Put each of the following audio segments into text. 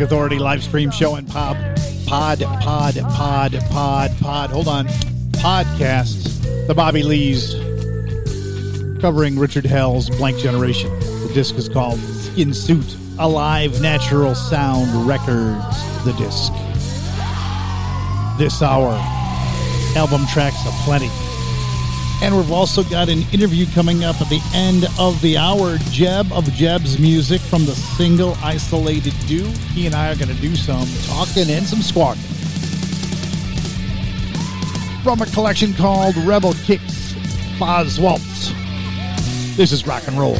Music Authority live stream show and pop, pod, pod, pod, pod, pod. Hold on, podcasts. The Bobby Lees covering Richard Hell's Blank Generation. The disc is called Skin Suit. Alive Natural Sound Records. The disc. This hour, album tracks aplenty. And we've also got an interview coming up at the end of the hour. Jeb of Jeb's Music from the single Isolated Do. He and I are going to do some talking and some squawking. From a collection called Rebel Kicks Boz Waltz. This is rock and roll.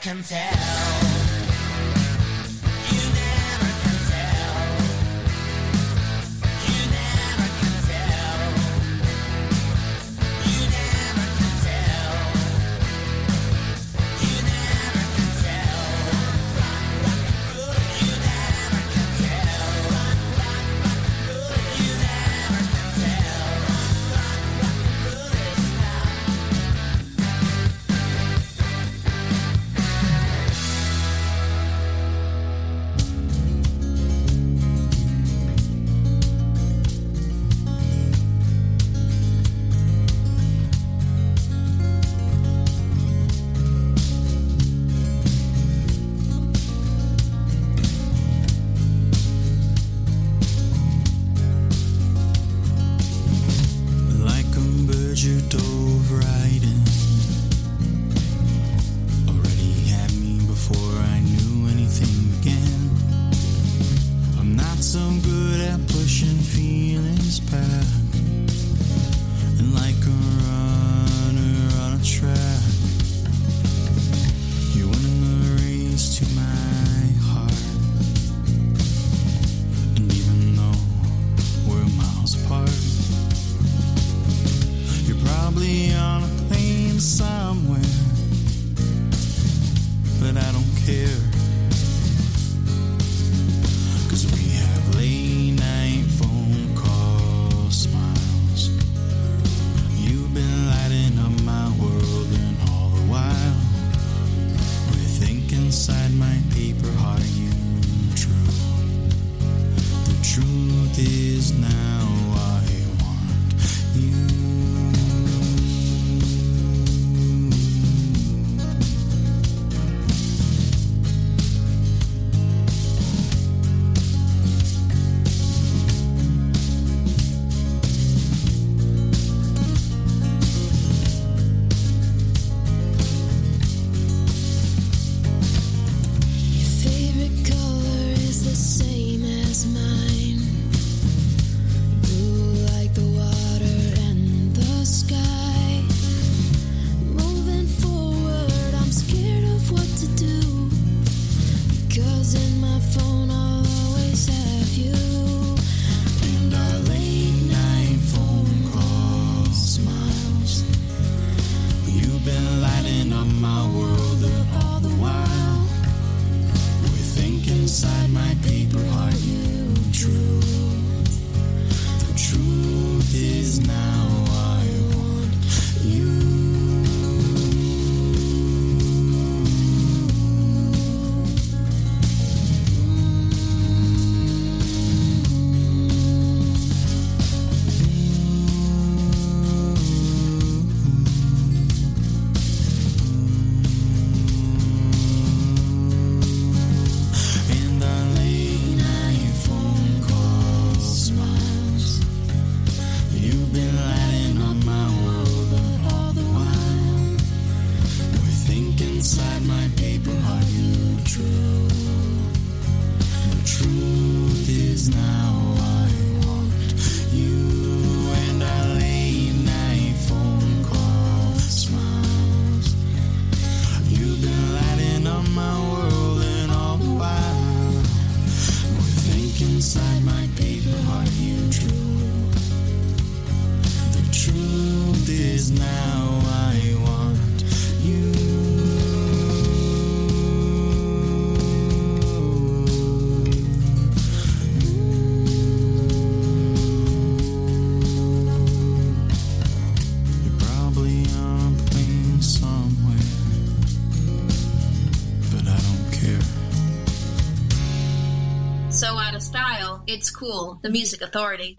Can tell. It's cool. The Music Authority.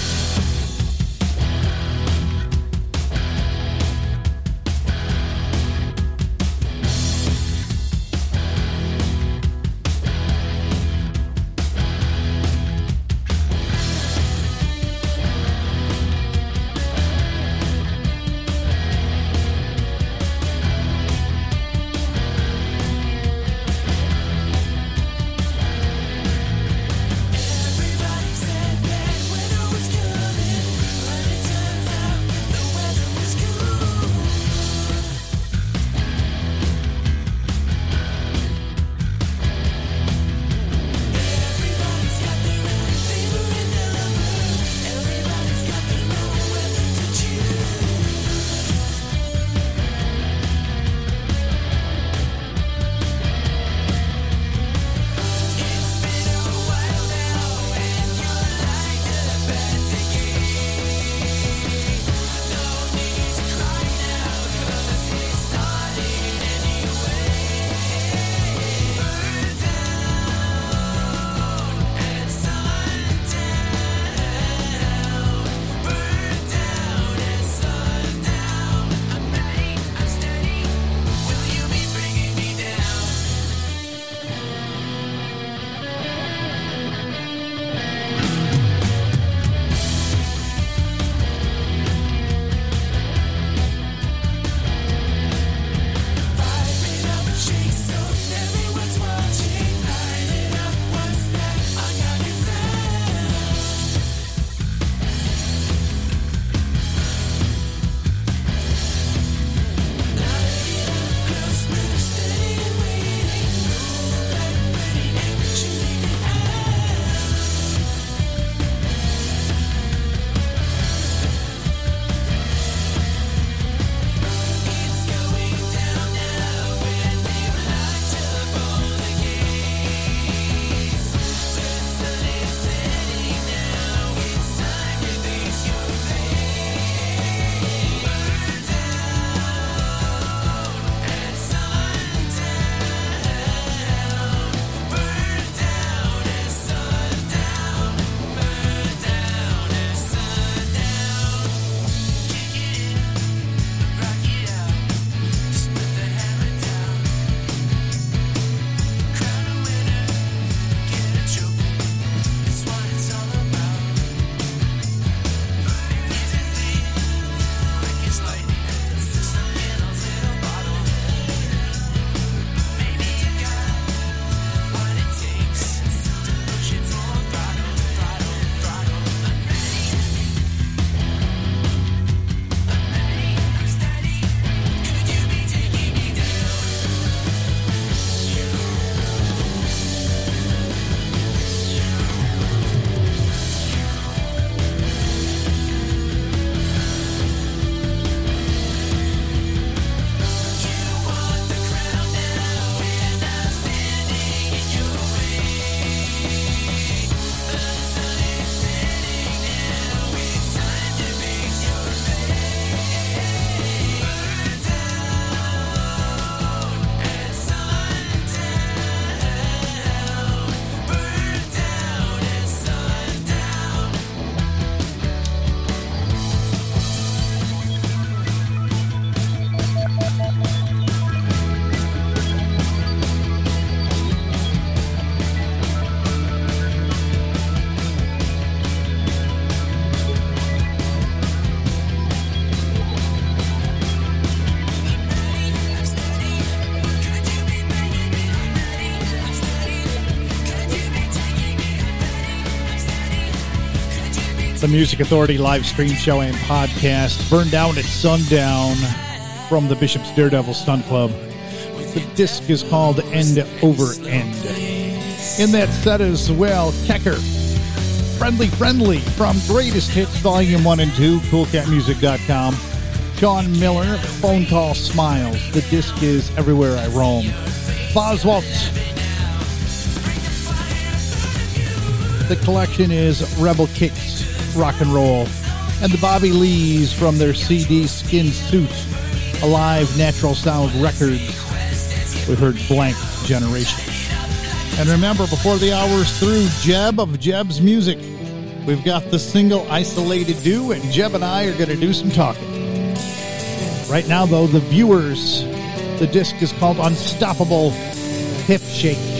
Music Authority live stream show and podcast, Burned Down at Sundown from the Bishop's Daredevil Stunt Club. The disc is called End Over End. In that set as well, Kecker, Friendly Friendly from Greatest Hits Volume 1 and 2, CoolCatMusic.com. Sean Miller, Phone Call Smiles. The disc is Everywhere I Roam. Boswalt the collection is Rebel Kicks rock and roll, and the Bobby Lees from their CD Skin Suit, Alive Natural Sound Records. We heard Blank Generation. And remember, before the hour's through, Jeb of Jeb's Music. We've got the single Isolated Do, and Jeb and I are going to do some talking. Right now, though, the viewers, the disc is called Unstoppable Hip Shake.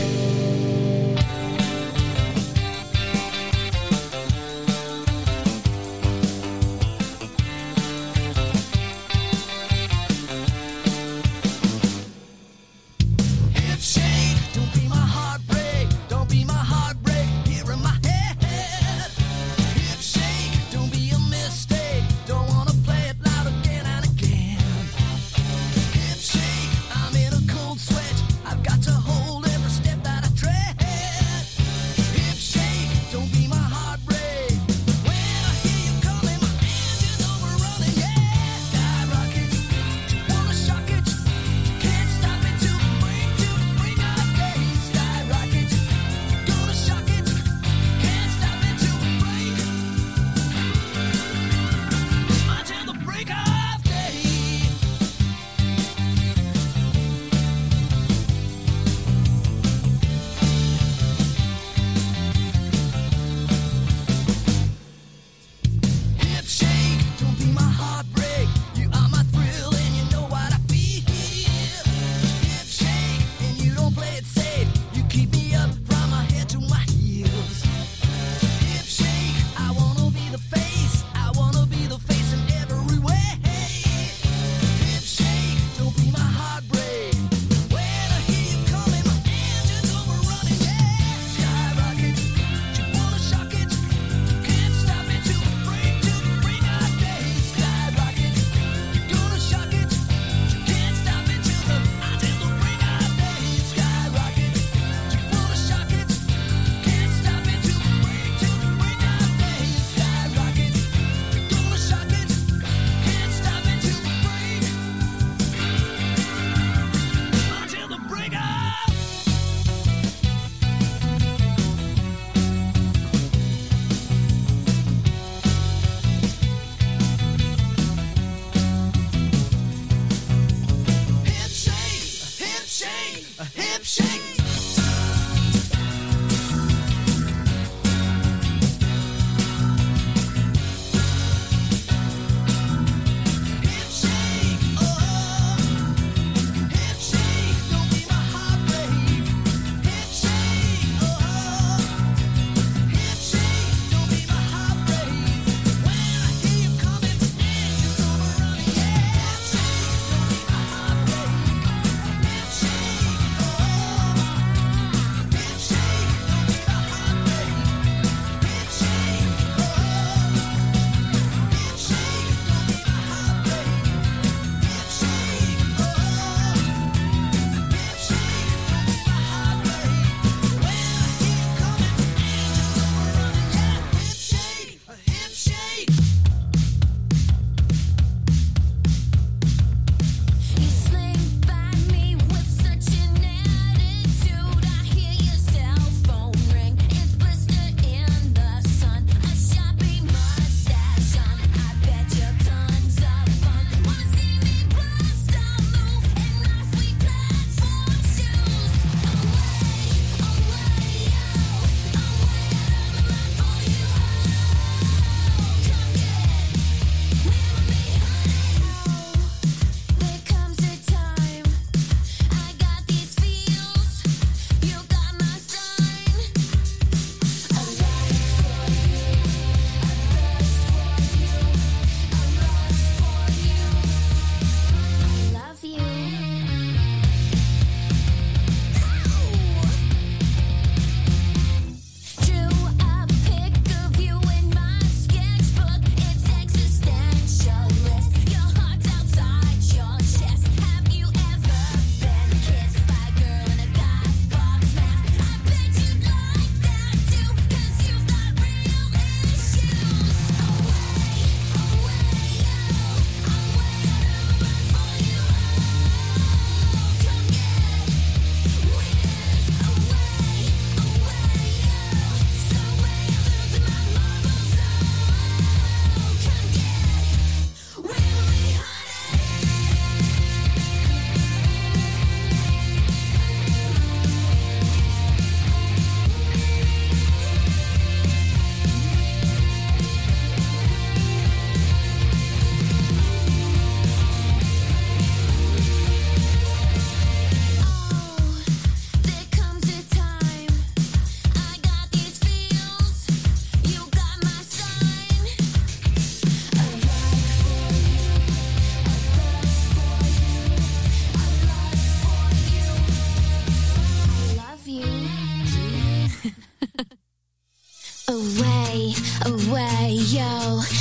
yo.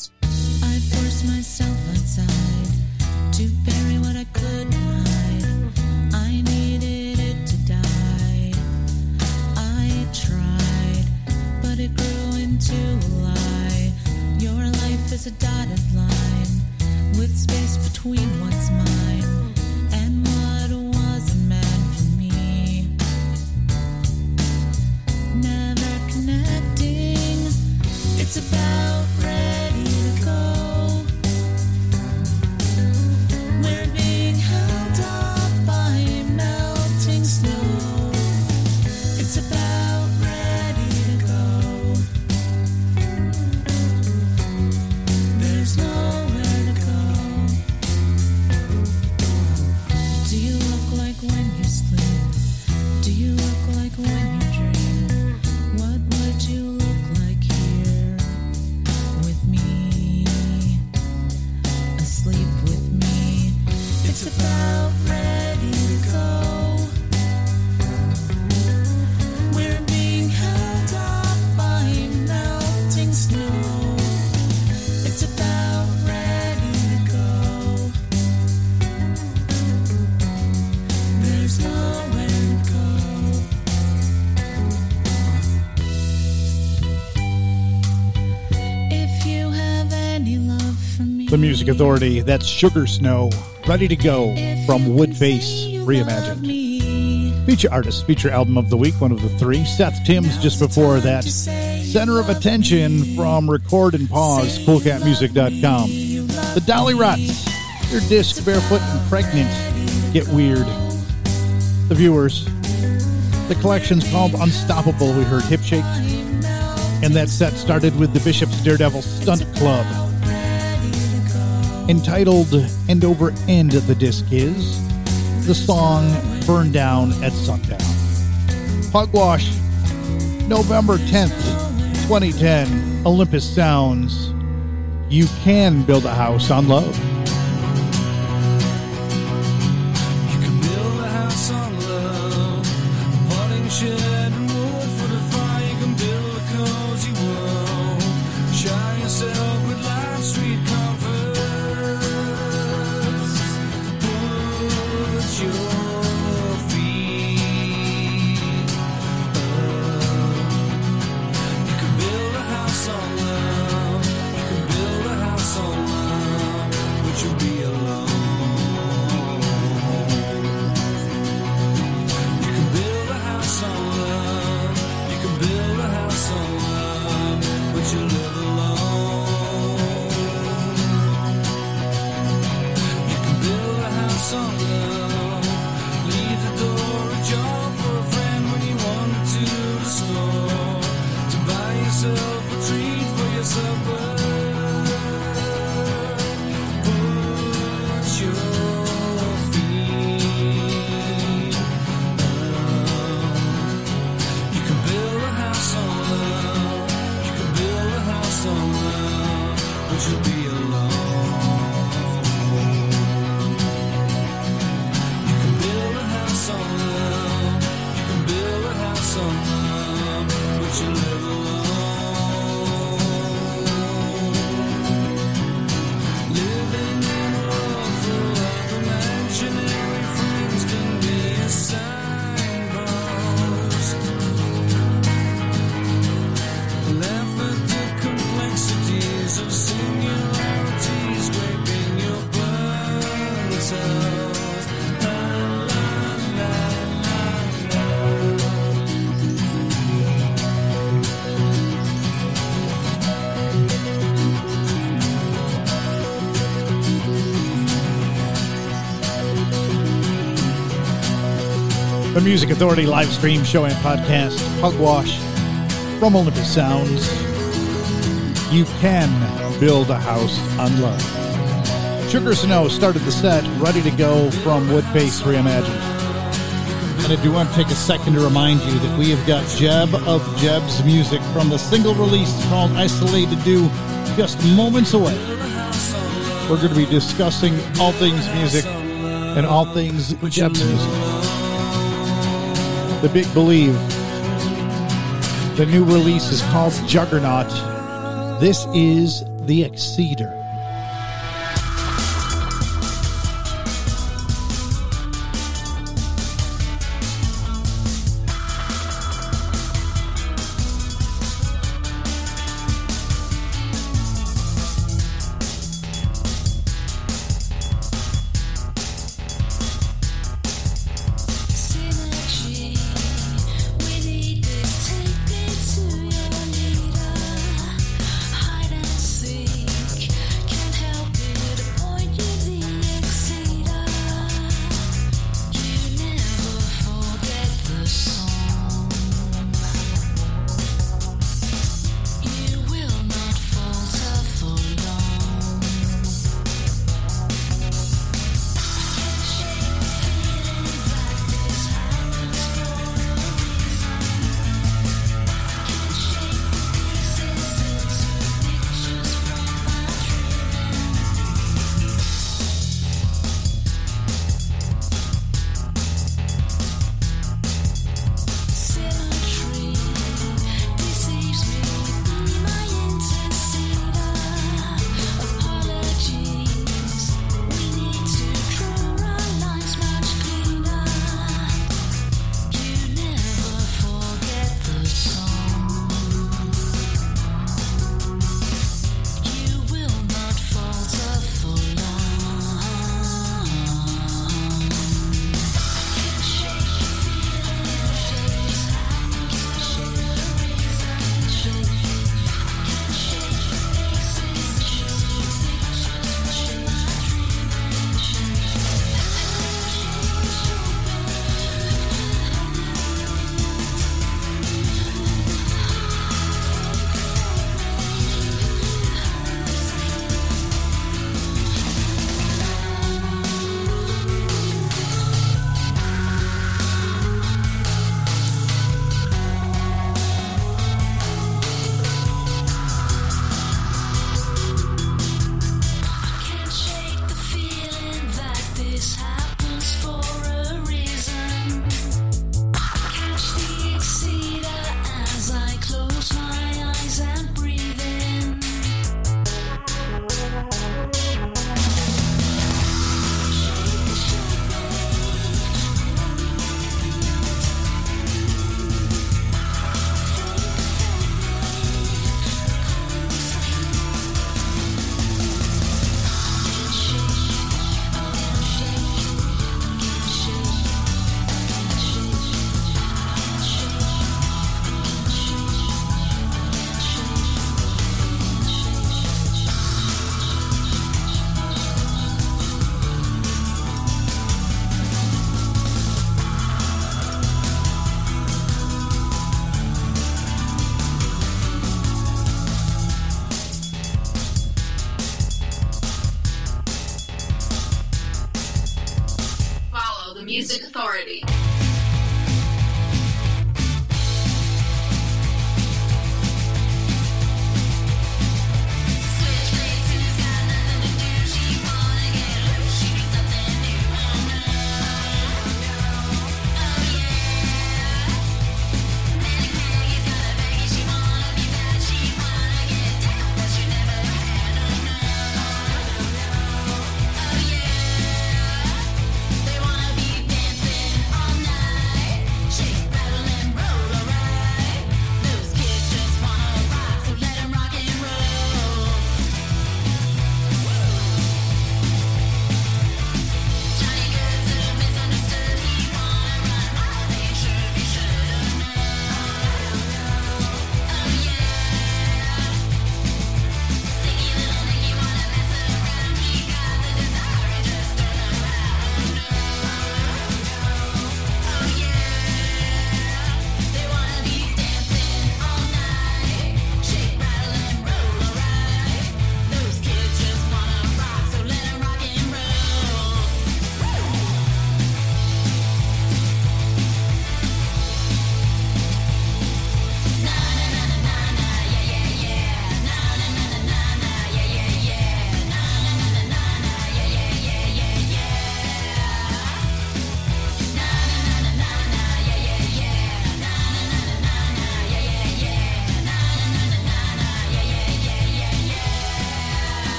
Music Authority, that's Sugar Snow, ready to go from Woodface Reimagined. Feature artist, feature album of the week, one of the three. Seth Timms just before that. Center of attention from Record and Pause, coolcatmusic.com. The Dollyrots, their disc Barefoot and Pregnant, Get Weird. The Viewers, the collection's called Unstoppable. We heard Hip Shake. And that set started with the Bishop's Daredevil Stunt Club. Entitled End Over End, the disc is the song Burn Down at Sundown. Pugwash, November 10th, 2010, Olympus Sounds. You can build a house on love. The Music Authority live stream show and podcast, Pugwash from Olympus Sounds. You can build a house on love. Sugar Snow started the set, ready to go from Woodface Reimagined. And I do want to take a second to remind you that we have got Jeb of Jeb's music from the single release called Isolated Do just moments away. We're going to be discussing all things music and all things Jeb's music. The Big Believe. The new release is called Juggernaut. This is The Exceeder.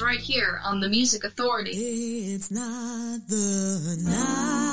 right here on the Music Authority. It's not the night.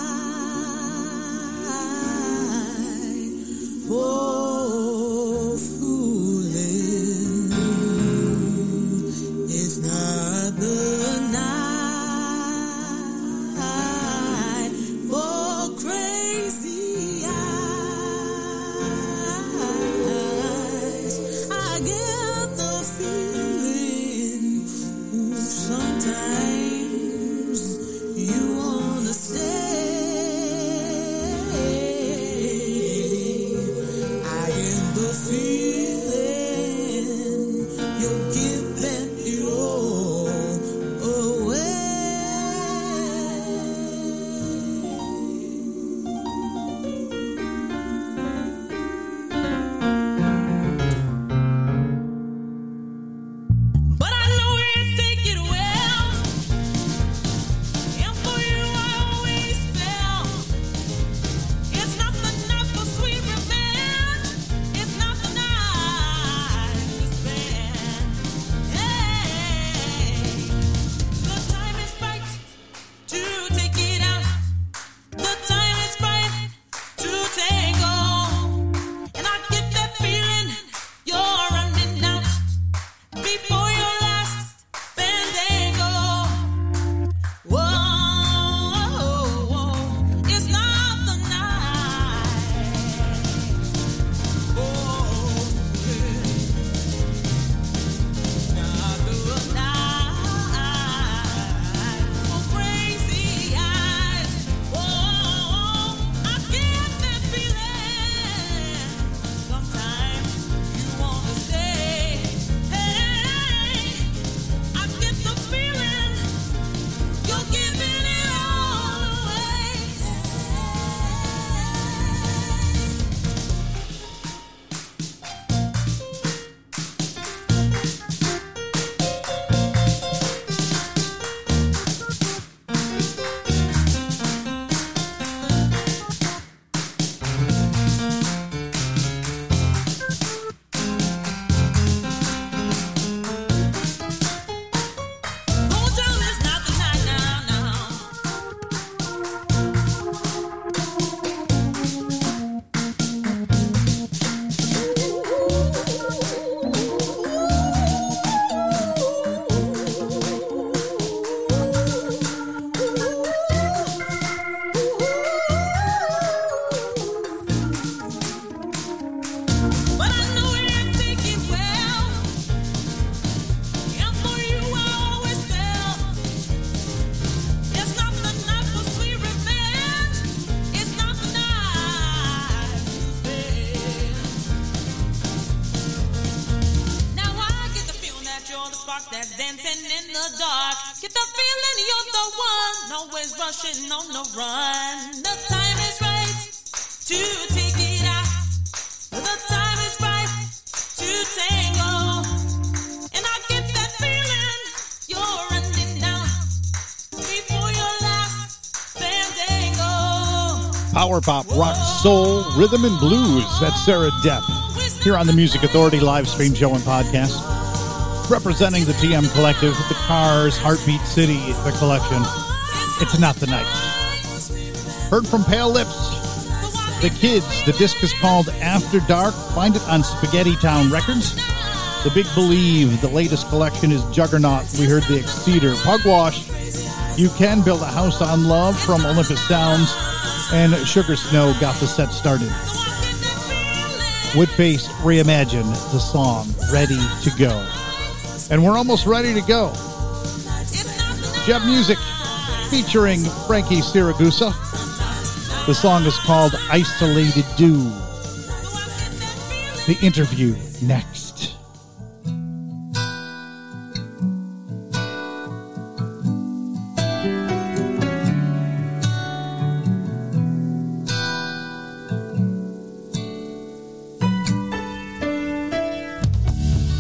soul, rhythm, and blues. That's Sarah Depp here on the Music Authority live stream show and podcast. Representing the TM Collective, the Cars, Heartbeat City, the collection. It's not the night. Heard from Pale Lips, The Kids. The disc is called After Dark. Find it on Spaghetti Town Records. The Big Believe, the latest collection is Juggernaut. We heard The Exeter Pugwash. You Can Build a House on Love from Olympus Sounds and Sugar Snow got the set started. Woodface reimagined the song Ready to Go. And we're almost ready to go. Jeb Music featuring Frankie Siragusa. The song is called Isolated Dew." The interview next.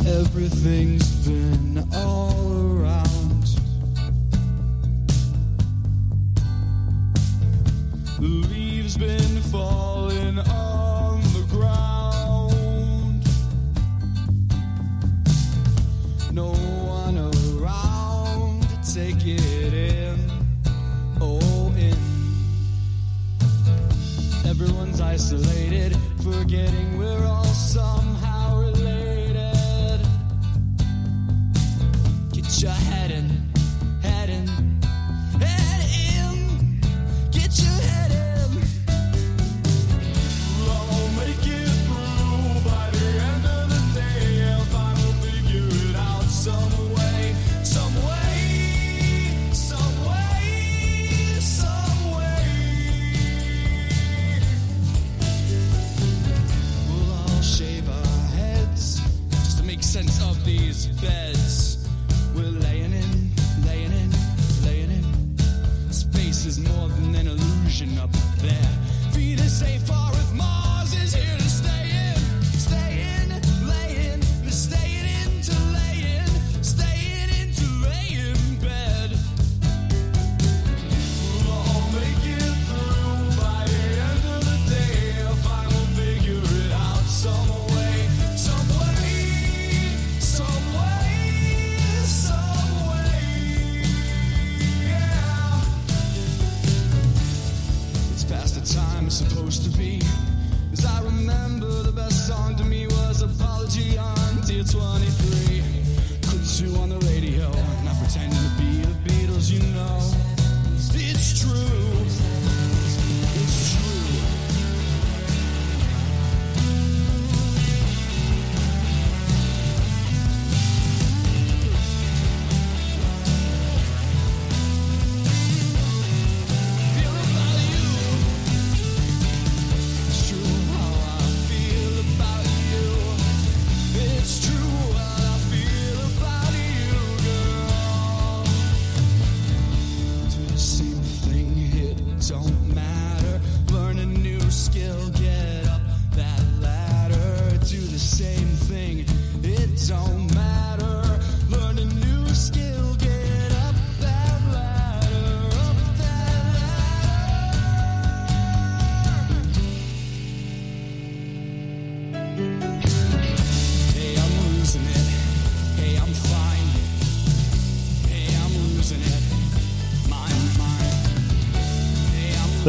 Everything's been all around.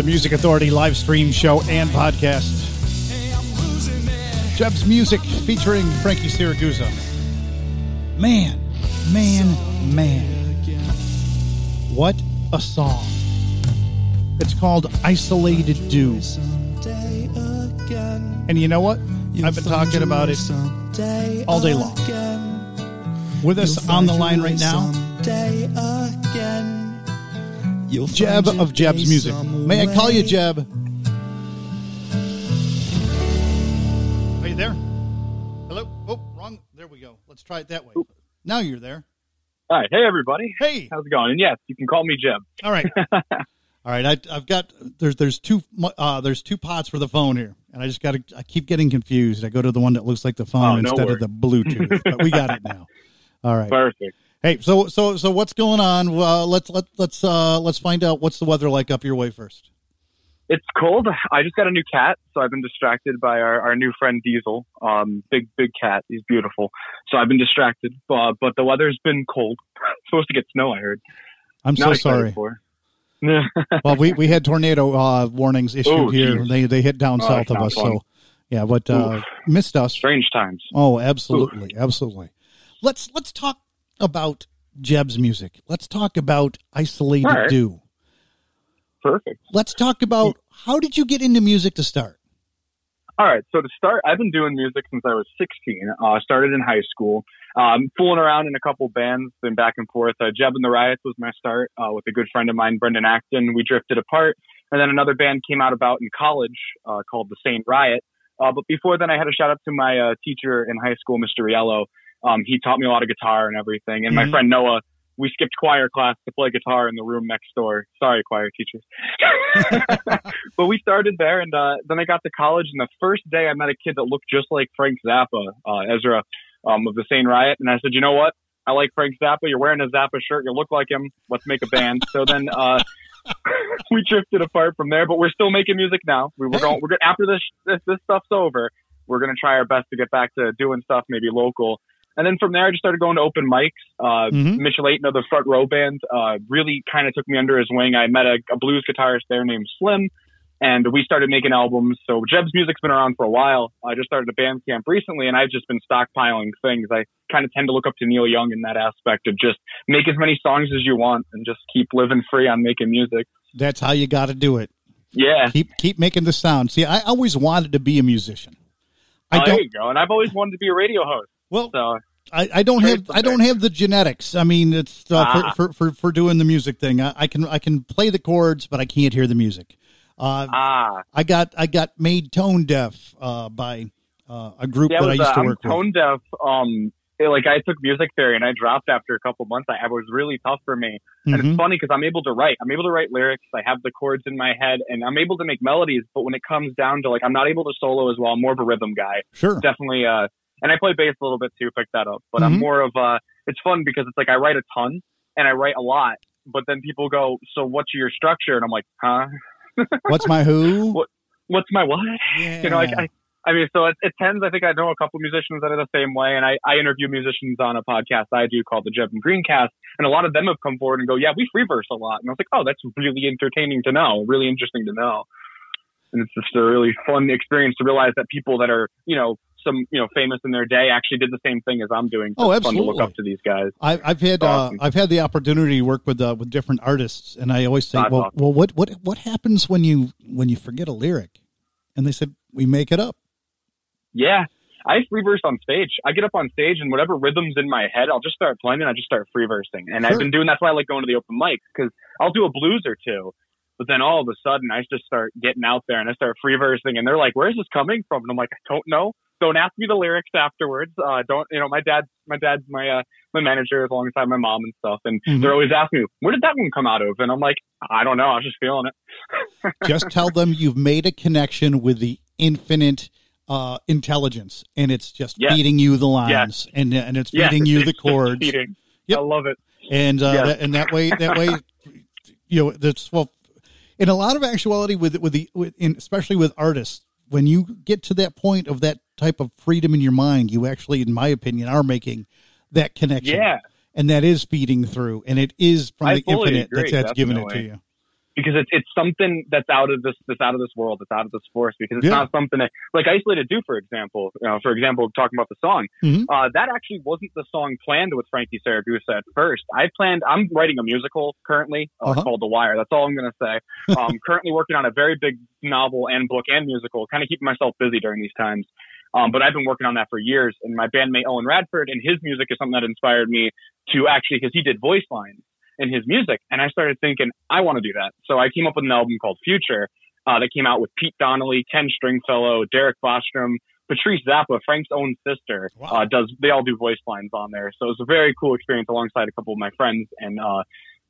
Music Authority live stream show and podcast. Jeb's music featuring Frankie Siragusa. Man, man, man. What a song. It's called Isolated Do. And you know what? I've been talking about it all day long. With us on the line right now You'll Jeb of Jeb's music. May I call you Jeb? Are you there? Hello? Oh, wrong. There we go. Let's try it that way. Oop. Now you're there. All right. Hey, everybody. Hey. How's it going? And yes, you can call me Jeb. All right. All right, I, have got there's there's two uh, there's two pots for the phone here, and I just got to I keep getting confused. I go to the one that looks like the phone oh, instead of the Bluetooth, but we got it now. All right, perfect. Hey, so so so what's going on? Uh, let's let let's uh let's find out what's the weather like up your way first. It's cold. I just got a new cat, so I've been distracted by our, our new friend Diesel. Um, big, big cat. He's beautiful. So I've been distracted. Uh, but the weather's been cold. It's supposed to get snow, I heard. I'm Not so sorry. For. well, we, we had tornado uh, warnings issued Oh, here. geez. They they hit down Oh, south of us. fun. So yeah, but uh, missed us. Strange times. Oh, absolutely, absolutely. Let's let's talk about Jeb's music. Let's talk about Isolated right. Do. Perfect. Let's talk about how did you get into music to start? All right. So to start, I've been doing music since I was 16. Uh, started in high school. Um, fooling around in a couple bands, been back and forth. Uh, Jeb and the Riots was my start uh, with a good friend of mine, Brendan Acton. We drifted apart. And then another band came out about in college uh, called the Sane Riot. Uh, but before then, I had a shout out to my uh, teacher in high school, Mr. Riello. Um, he taught me a lot of guitar and everything. And Mhm. my friend Noah, we skipped choir class to play guitar in the room next door. Sorry, choir teachers. but we started there, and uh, then I got to college. And the first day, I met a kid that looked just like Frank Zappa, uh, Ezra, um, of the Sane Riot. And I said, you know what? I like Frank Zappa. You're wearing a Zappa shirt. You look like him. Let's make a band. so then uh, we drifted apart from there, but we're still making music now. We were going. We're going after this, this this stuff's over. We're gonna try our best to get back to doing stuff, maybe local. And then from there, I just started going to open mics. Uh, Mhm. Mitchell Aiton of the Front Row Band uh, really kind of took me under his wing. I met a, a blues guitarist there named Slim, and we started making albums. So Jeb's music's been around for a while. I just started a Bandcamp recently, and I've just been stockpiling things. I kind of tend to look up to Neil Young in that aspect of just make as many songs as you want and just keep living free on making music. That's how you got to do it. Yeah. Keep keep making the sound. See, I always wanted to be a musician. I oh, there don't. you go. And I've always wanted to be a radio host. Well, So I, I don't have I don't have the genetics. I mean, it's uh, Ah. for, for, for for doing the music thing. I, I can I can play the chords, but I can't hear the music. Uh, ah, I got I got made tone deaf uh, by uh, a group yeah, that I used to I'm work with. tone deaf. Um, it- like I took music theory and I dropped after a couple months. I, it was really tough for me. And Mhm. it's funny because I'm able to write. I'm able to write lyrics. I have the chords in my head, and I'm able to make melodies. But when it comes down to like, I'm not able to solo as well. I'm more of a rhythm guy. Sure. Definitely. Uh, and I play bass a little bit too. Pick that up. But Mhm. I'm more of uh It's fun because it's like I write a ton and I write a lot. But then people go, "So what's your structure?" And I'm like, "Huh? What's my who? What- What's my what?" Yeah. You know, like I. I mean, so it, it tends. I think I know a couple musicians that are the same way, and I, I interview musicians on a podcast I do called the Jeb and Greencast, and a lot of them have come forward and go, "Yeah, we free verse a lot," and I was like, "Oh, that's really entertaining to know, really interesting to know." And it's just a really fun experience to realize that people that are, you know, some you know famous in their day actually did the same thing as I'm doing. Oh, it's fun to look up to these guys. I've, I've had uh, I've had the opportunity to work with uh, with different artists, and I always say, That's well, awesome. well, what what what happens when you when you forget a lyric? And they said, we make it up. Yeah. I free verse on stage. I get up on stage and whatever rhythm's in my head, I'll just start playing and I just start free versing. And Sure. I've been doing that's why I like going to the open mics because I'll do a blues or two, but then all of a sudden I just start getting out there and I start free versing and they're like, "Where's this coming from?" And I'm like, "I don't know. Don't ask me the lyrics afterwards. Uh, don't you know? My dad's my dad's my uh, my manager is alongside my mom and stuff, and Mhm. they're always asking me, "Where did that one come out of?" And I'm like, "I don't know. I was just feeling it." Just tell them you've made a connection with the infinite uh, intelligence, and it's just Yes. feeding you the lines, and and it's Yeah, feeding you the chords. Yep. I love it. and uh, that, and that way that way you know that's well in a lot of actuality with with the with, in, especially with artists when you get to that point of that type of freedom in your mind you actually in my opinion are making that connection Yeah. and that is feeding through and it is from I the infinite that's, that's giving it to you because it's it's something that's out of this that's out of this world, that's out of this force. Because it's Yeah. not something that like isolated do, for example. You know, for example, talking about the song, Mhm. uh, that actually wasn't the song planned with Frankie Siragusa at first. I planned. I'm writing a musical currently uh, Uh-huh. called The Wire. That's all I'm going to say. Um, currently working on a very big novel and book and musical. Kind of keeping myself busy during these times. Um, but I've been working on that for years. And my bandmate Owen Radford and his music is something that inspired me to actually because he did voice lines in his music. And I started thinking, I want to do that. So I came up with an album called Future uh, that came out with Pete Donnelly, Ken Stringfellow, Derek Bostrom, Patrice Zappa, Frank's own sister, Wow. uh, does. They all do voice lines on there, so it was a very cool experience alongside a couple of my friends and uh,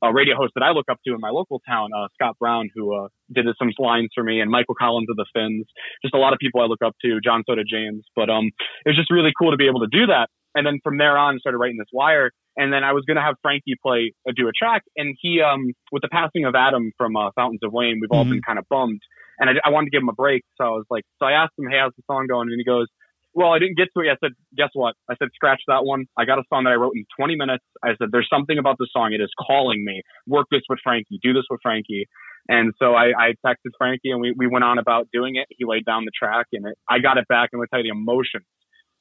a radio host that I look up to in my local town, uh, Scott Brown, who uh, did some lines for me, and Michael Collins of the Finns. Just a lot of people I look up to, John Soda James. But um, it was just really cool to be able to do that. And then from there on, started writing this wire. And then I was going to have Frankie play uh, do a track, and he, um, with the passing of Adam from uh, Fountains of Wayne, we've all Mhm. been kind of bummed. And I, I wanted to give him a break, so I was like, so I asked him, "Hey, how's the song going?" And he goes, "Well, I didn't get to it. yet." I said, "Guess what?" I said, "Scratch that one. I got a song that I wrote in 20 minutes." I said, "There's something about the song. It is calling me. Work this with Frankie. Do this with Frankie." And so I, I texted Frankie, and we we went on about doing it. He laid down the track, and it, I got it back. And I'm tell you the emotion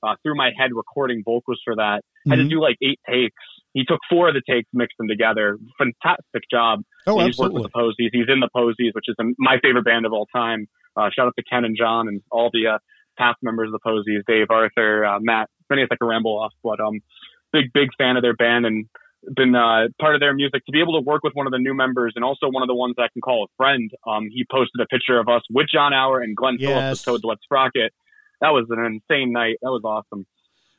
uh, through my head recording vocals for that. I had to Mhm. do like eight takes. He took four of the takes, mixed them together. Fantastic job. Oh, He's worked with the Posies. He's in the Posies, which is my favorite band of all time. Uh, shout out to Ken and John and all the uh, past members of the Posies, Dave, Arthur, uh, Matt. Many like a ramble off, but um, big big fan of their band and been uh, part of their music. To be able to work with one of the new members and also one of the ones I can call a friend. Um, he posted a picture of us with Jon Auer and Glen Yes. Phillips of Toad the Wet Sprocket. That was an insane night. That was awesome.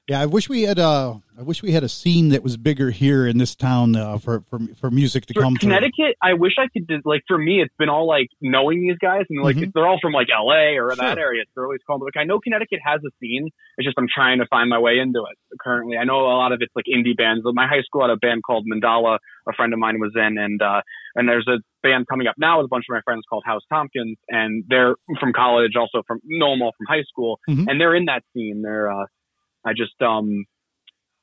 Yeah, I wish we had uh I wish we had a scene that was bigger here in this town uh, for for for music to for come. Connecticut, I wish I could. Like for me, it's been all like knowing these guys, and like Mhm. they're all from like L.A. or that Sure. area. It's always called. Like I know Connecticut has a scene. It's just I'm trying to find my way into it currently. I know a lot of it's like indie bands. My high school had a band called Mandala. A friend of mine was in, and uh, and there's a band coming up now with a bunch of my friends called House Tompkins, and they're from college, also from know them all from high school, Mhm. and they're in that scene. They're uh, I just um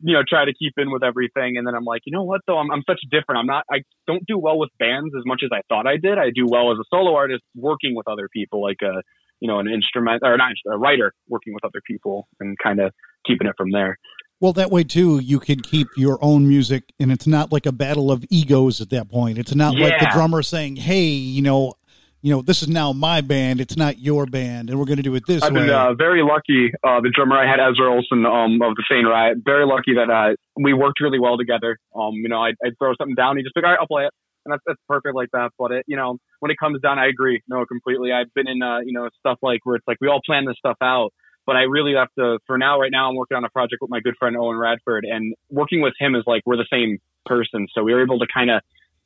you know, try to keep in with everything. And then I'm like, you know what though? I'm, I'm such different. I'm not, I don't do well with bands as much as I thought I did. I do well as a solo artist working with other people, like a, you know, an instrument or not a writer working with other people and kind of keeping it from there. Well, that way too, you can keep your own music, and it's not like a battle of egos at that point. It's not like the drummer saying, "Hey, you know, you know, this is now my band. It's not your band, and we're going to do it this way. I've been uh, very lucky. Uh, the drummer I had, Ezra Olson um, of the Sane Riot, very lucky that uh, we worked really well together. Um, you know, I'd, I'd throw something down, he just like, all right, I'll play it. And that's, that's perfect like that. But it, you know, when it comes down, I agree. No, completely. I've been in, uh, you know, stuff like where it's like we all plan this stuff out. But I really have to, for now, right now, I'm working on a project with my good friend Owen Radford. And working with him is like we're the same person. So we were able to kind of,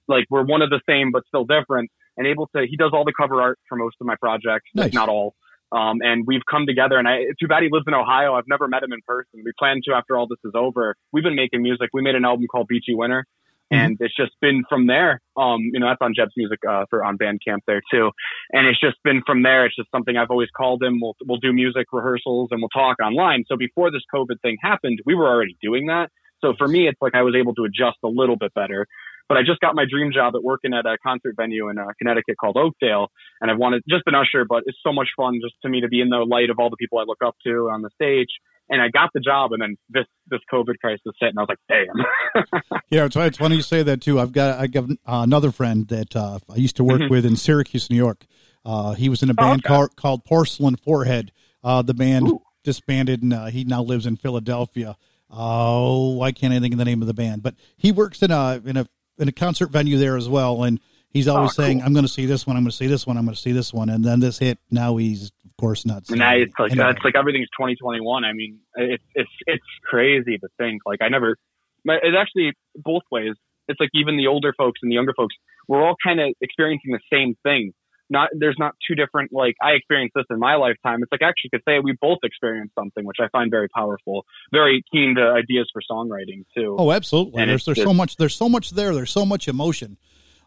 like, we're one of the same, but still different. And able to, he does all the cover art for most of my projects, Nice. not all. Um, and we've come together and I, too bad he lives in Ohio. I've never met him in person. We plan to after all this is over. We've been making music. We made an album called Beachy Winter and it's just been from there. Um, you know, that's on Jeb's music, uh, for on Bandcamp there too. And it's just been from there. It's just something I've always called him. We'll, we'll do music rehearsals and we'll talk online. So before this COVID thing happened, we were already doing that. So for me, it's like I was able to adjust a little bit better. But I just got my dream job at working at a concert venue in uh, Connecticut called Oakdale, and I've wanted just an usher. But it's so much fun just to me to be in the light of all the people I look up to on the stage. And I got the job, and then this this COVID crisis hit, and I was like, damn. Yeah, it's, it's funny you say that too. I've got I got uh, another friend that uh, I used to work Mhm. with in Syracuse, New York. Uh, he was in a band okay. called, called Porcelain Forehead. Uh, the band Ooh. disbanded, and uh, he now lives in Philadelphia. Oh, why can't I think of the name of the band? But he works in a in a in a concert venue there as well, and he's always Oh, saying, cool. "I'm going to see this one. I'm going to see this one. I'm going to see this one." And then this hit. Now he's of course not. And now it's like anything. it's like everything's 2021. I mean, it's it's it's crazy to think. Like I never. It's actually both ways. It's like even the older folks and the younger folks, we're all kind of experiencing the same thing. Not there's not two different. Like I experienced this in my lifetime. It's like I actually could say we both experienced something, which I find very powerful. Very keen to ideas for songwriting too. Oh, absolutely. And there's there's so much there's so much there. There's so much emotion.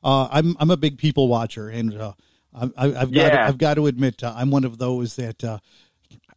Uh, I'm I'm a big people watcher, and uh, I, I, I've got to, I've got to admit uh, I'm one of those that uh,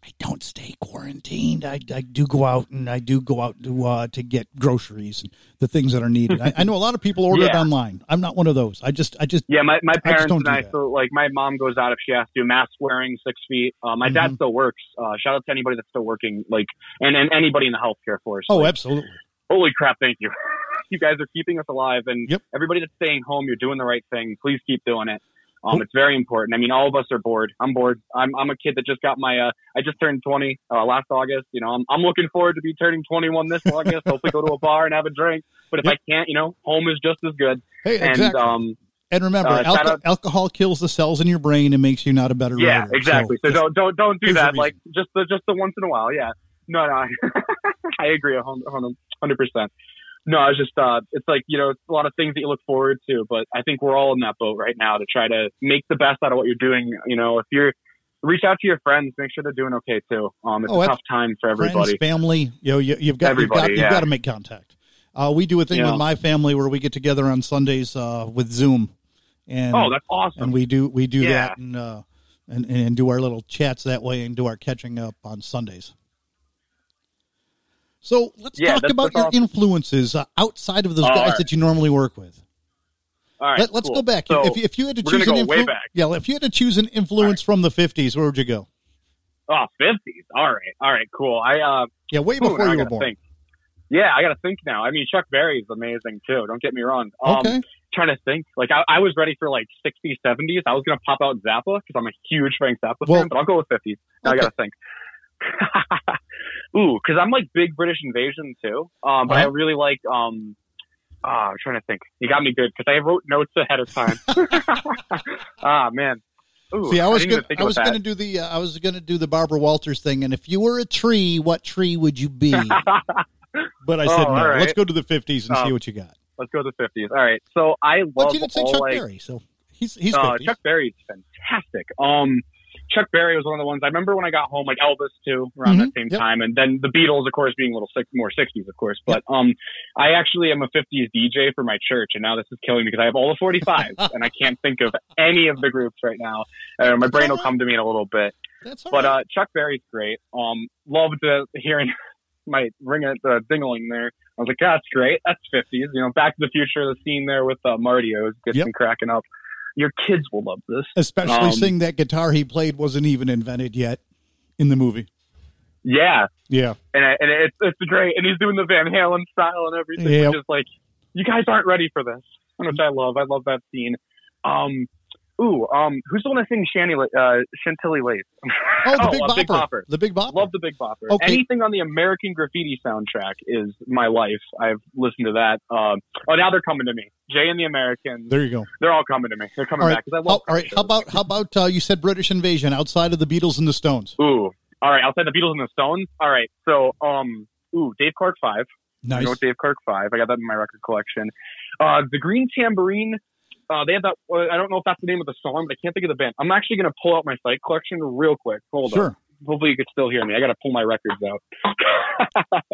I don't stay quarantined. I, I do go out and I do go out to uh, to get groceries and the things that are needed. I, I know a lot of people order it online. I'm not one of those. I just I just Yeah, my, my parents don't and I, that. so like my mom goes out if she has to, mask wearing, six feet. Uh, my dad Mhm. still works. Uh, shout out to anybody that's still working, like, and, and anybody in the healthcare force. oh Like, absolutely. holy crap, thank you. you guys are keeping us alive. And Yep. everybody that's staying home, you're doing the right thing. Please keep doing it. Um, it's very important. I mean, all of us are bored. I'm bored. I'm, I'm a kid that just got my, uh, I just turned 20 uh, last August. You know, I'm, I'm looking forward to be turning 21 this August. Hopefully go to a bar and have a drink. But if yep. I can't, you know, home is just as good. Hey, and, exactly. Um, and remember, uh, alco- alcohol kills the cells in your brain and makes you not a better yeah, writer. Exactly. So, so don't, don't, don't do that. Like just the, just the once in a while. Yeah. No, no. I agree 100%. No, I was just uh, it's like you know a lot of things that you look forward to, but I think we're all in that boat right now to try to make the best out of what you're doing. You know, if you're reach out to your friends, make sure they're doing okay too. Um, it's oh, a tough time for everybody, friends, family. You know, you, have got you've got, you've got to make contact. Uh, we do a thing yeah. with my family where we get together on Sundays uh, with Zoom, and oh, that's awesome. And we do we do yeah. that and, uh, and and do our little chats that way and do our catching up on Sundays. So let's Yeah, talk about your awesome. influences uh, outside of those All guys right. that you normally work with. all right, Let, us cool. go back. So, if, you- if you had to choose gonna an influ- back. yeah, if you had to choose an influence from the '50s, where would you go? oh, 50s. All right, all right, cool. I uh, Yeah, way before I you were gotta born. Think. Yeah, I got to think now. I mean, Chuck Berry's amazing too. Don't get me wrong. Um, Okay. Trying to think. Like, I, I was ready for like 60s, 70s. I was going to pop out Zappa because I'm a huge Frank Zappa Well- fan, but I'll go with 50s. Now Okay. I got to think. Ooh, because I'm like big British Invasion too. Um, but I Uh-huh. really like. Um, ah, I'm trying to think. You got me good because I wrote notes ahead of time. ah, man. Ooh, See, I was didn't gonna, I was gonna do the, uh, I was gonna do the Barbara Walters thing, and if you were a tree, what tree would you be? But I said Oh, no. right. Let's go to the '50s and see Um, what you got. Let's go to the 50s. All right. So I love But you didn't say Chuck like. Berry, so he's he's uh, Chuck Berry's fantastic. Um, Chuck Berry was one of the ones I remember when I got home, like Elvis too, around that Mhm, same yep. time, and then the Beatles, of course, being a little six, more '60s, of course. But um, I actually am a '50s DJ for my church, and now this is killing me because I have all the 45s, and I can't think of any of the groups right now. Uh, my brain will come to me in a little bit. That's But right. uh, Chuck Berry's great. Um, loved uh, hearing my ring at the dingling there. I was like, yeah, that's great. That's 50s. You know, Back to the Future, the scene there with uh, Marty O gets Yep. cracking up. Your kids will love this. Especially um, seeing that guitar he played wasn't even invented yet in the movie. Yeah, Yeah, and I- and it's it's great. And he's doing the Van Halen style and everything, Yep. is like, you guys aren't ready for this, which I love. I love that scene. Um, ooh, um, who's the one that sings Shanty, uh, Chantilly Lace? Oh, the Oh, Big uh, Bopper. Big Bopper. The Big Bopper. Love the Big Bopper. Okay. Anything on the American Graffiti soundtrack is my life. I've listened to that. Um, oh, now they're coming to me. Jay and the Americans. There you go. They're all coming to me. They're coming All back because I love. all right. How about how about uh, you said British Invasion outside of the Beatles and the Stones? Ooh. All right. Outside the Beatles and the Stones. All right. So, um, ooh, Dave Clark Five. Nice. know Dave Clark Five. I got that in my record collection. Uh, the Green Tambourine. Uh, they have that. Uh, I don't know if that's the name of the song, but I can't think of the band. I'm actually going to pull out my site collection real quick. Hold on. Sure. hopefully you could still hear me. I got to pull my records out.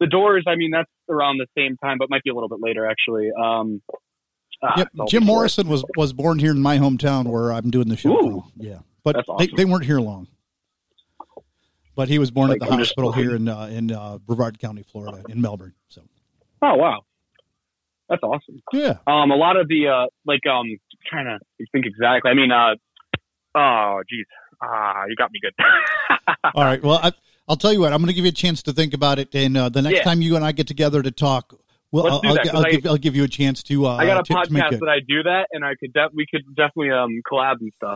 the Doors, I mean, that's around the same time, but might be a little bit later actually. Um, ah, Yep. all Jim. Morrison was was born here in my hometown where I'm doing the show. Ooh. from. Yeah, but That's they, they weren't here long. But he was born Like, at the I'm hospital here in uh, in uh, Brevard County, Florida, in Melbourne. So Oh wow, that's awesome. yeah, Um, a lot of the uh, like um, trying to think exactly. I mean, uh, oh geez, ah, you got me good. all right. Well, I, I'll tell you what. I'm going to give you a chance to think about it, and uh, the next Yeah. time you and I get together to talk, Well, I'll, I'll, I'll I- give I'll give you a chance to. Uh, I got a to, to podcast good. that I do that, and I could def- we could definitely um collab and stuff.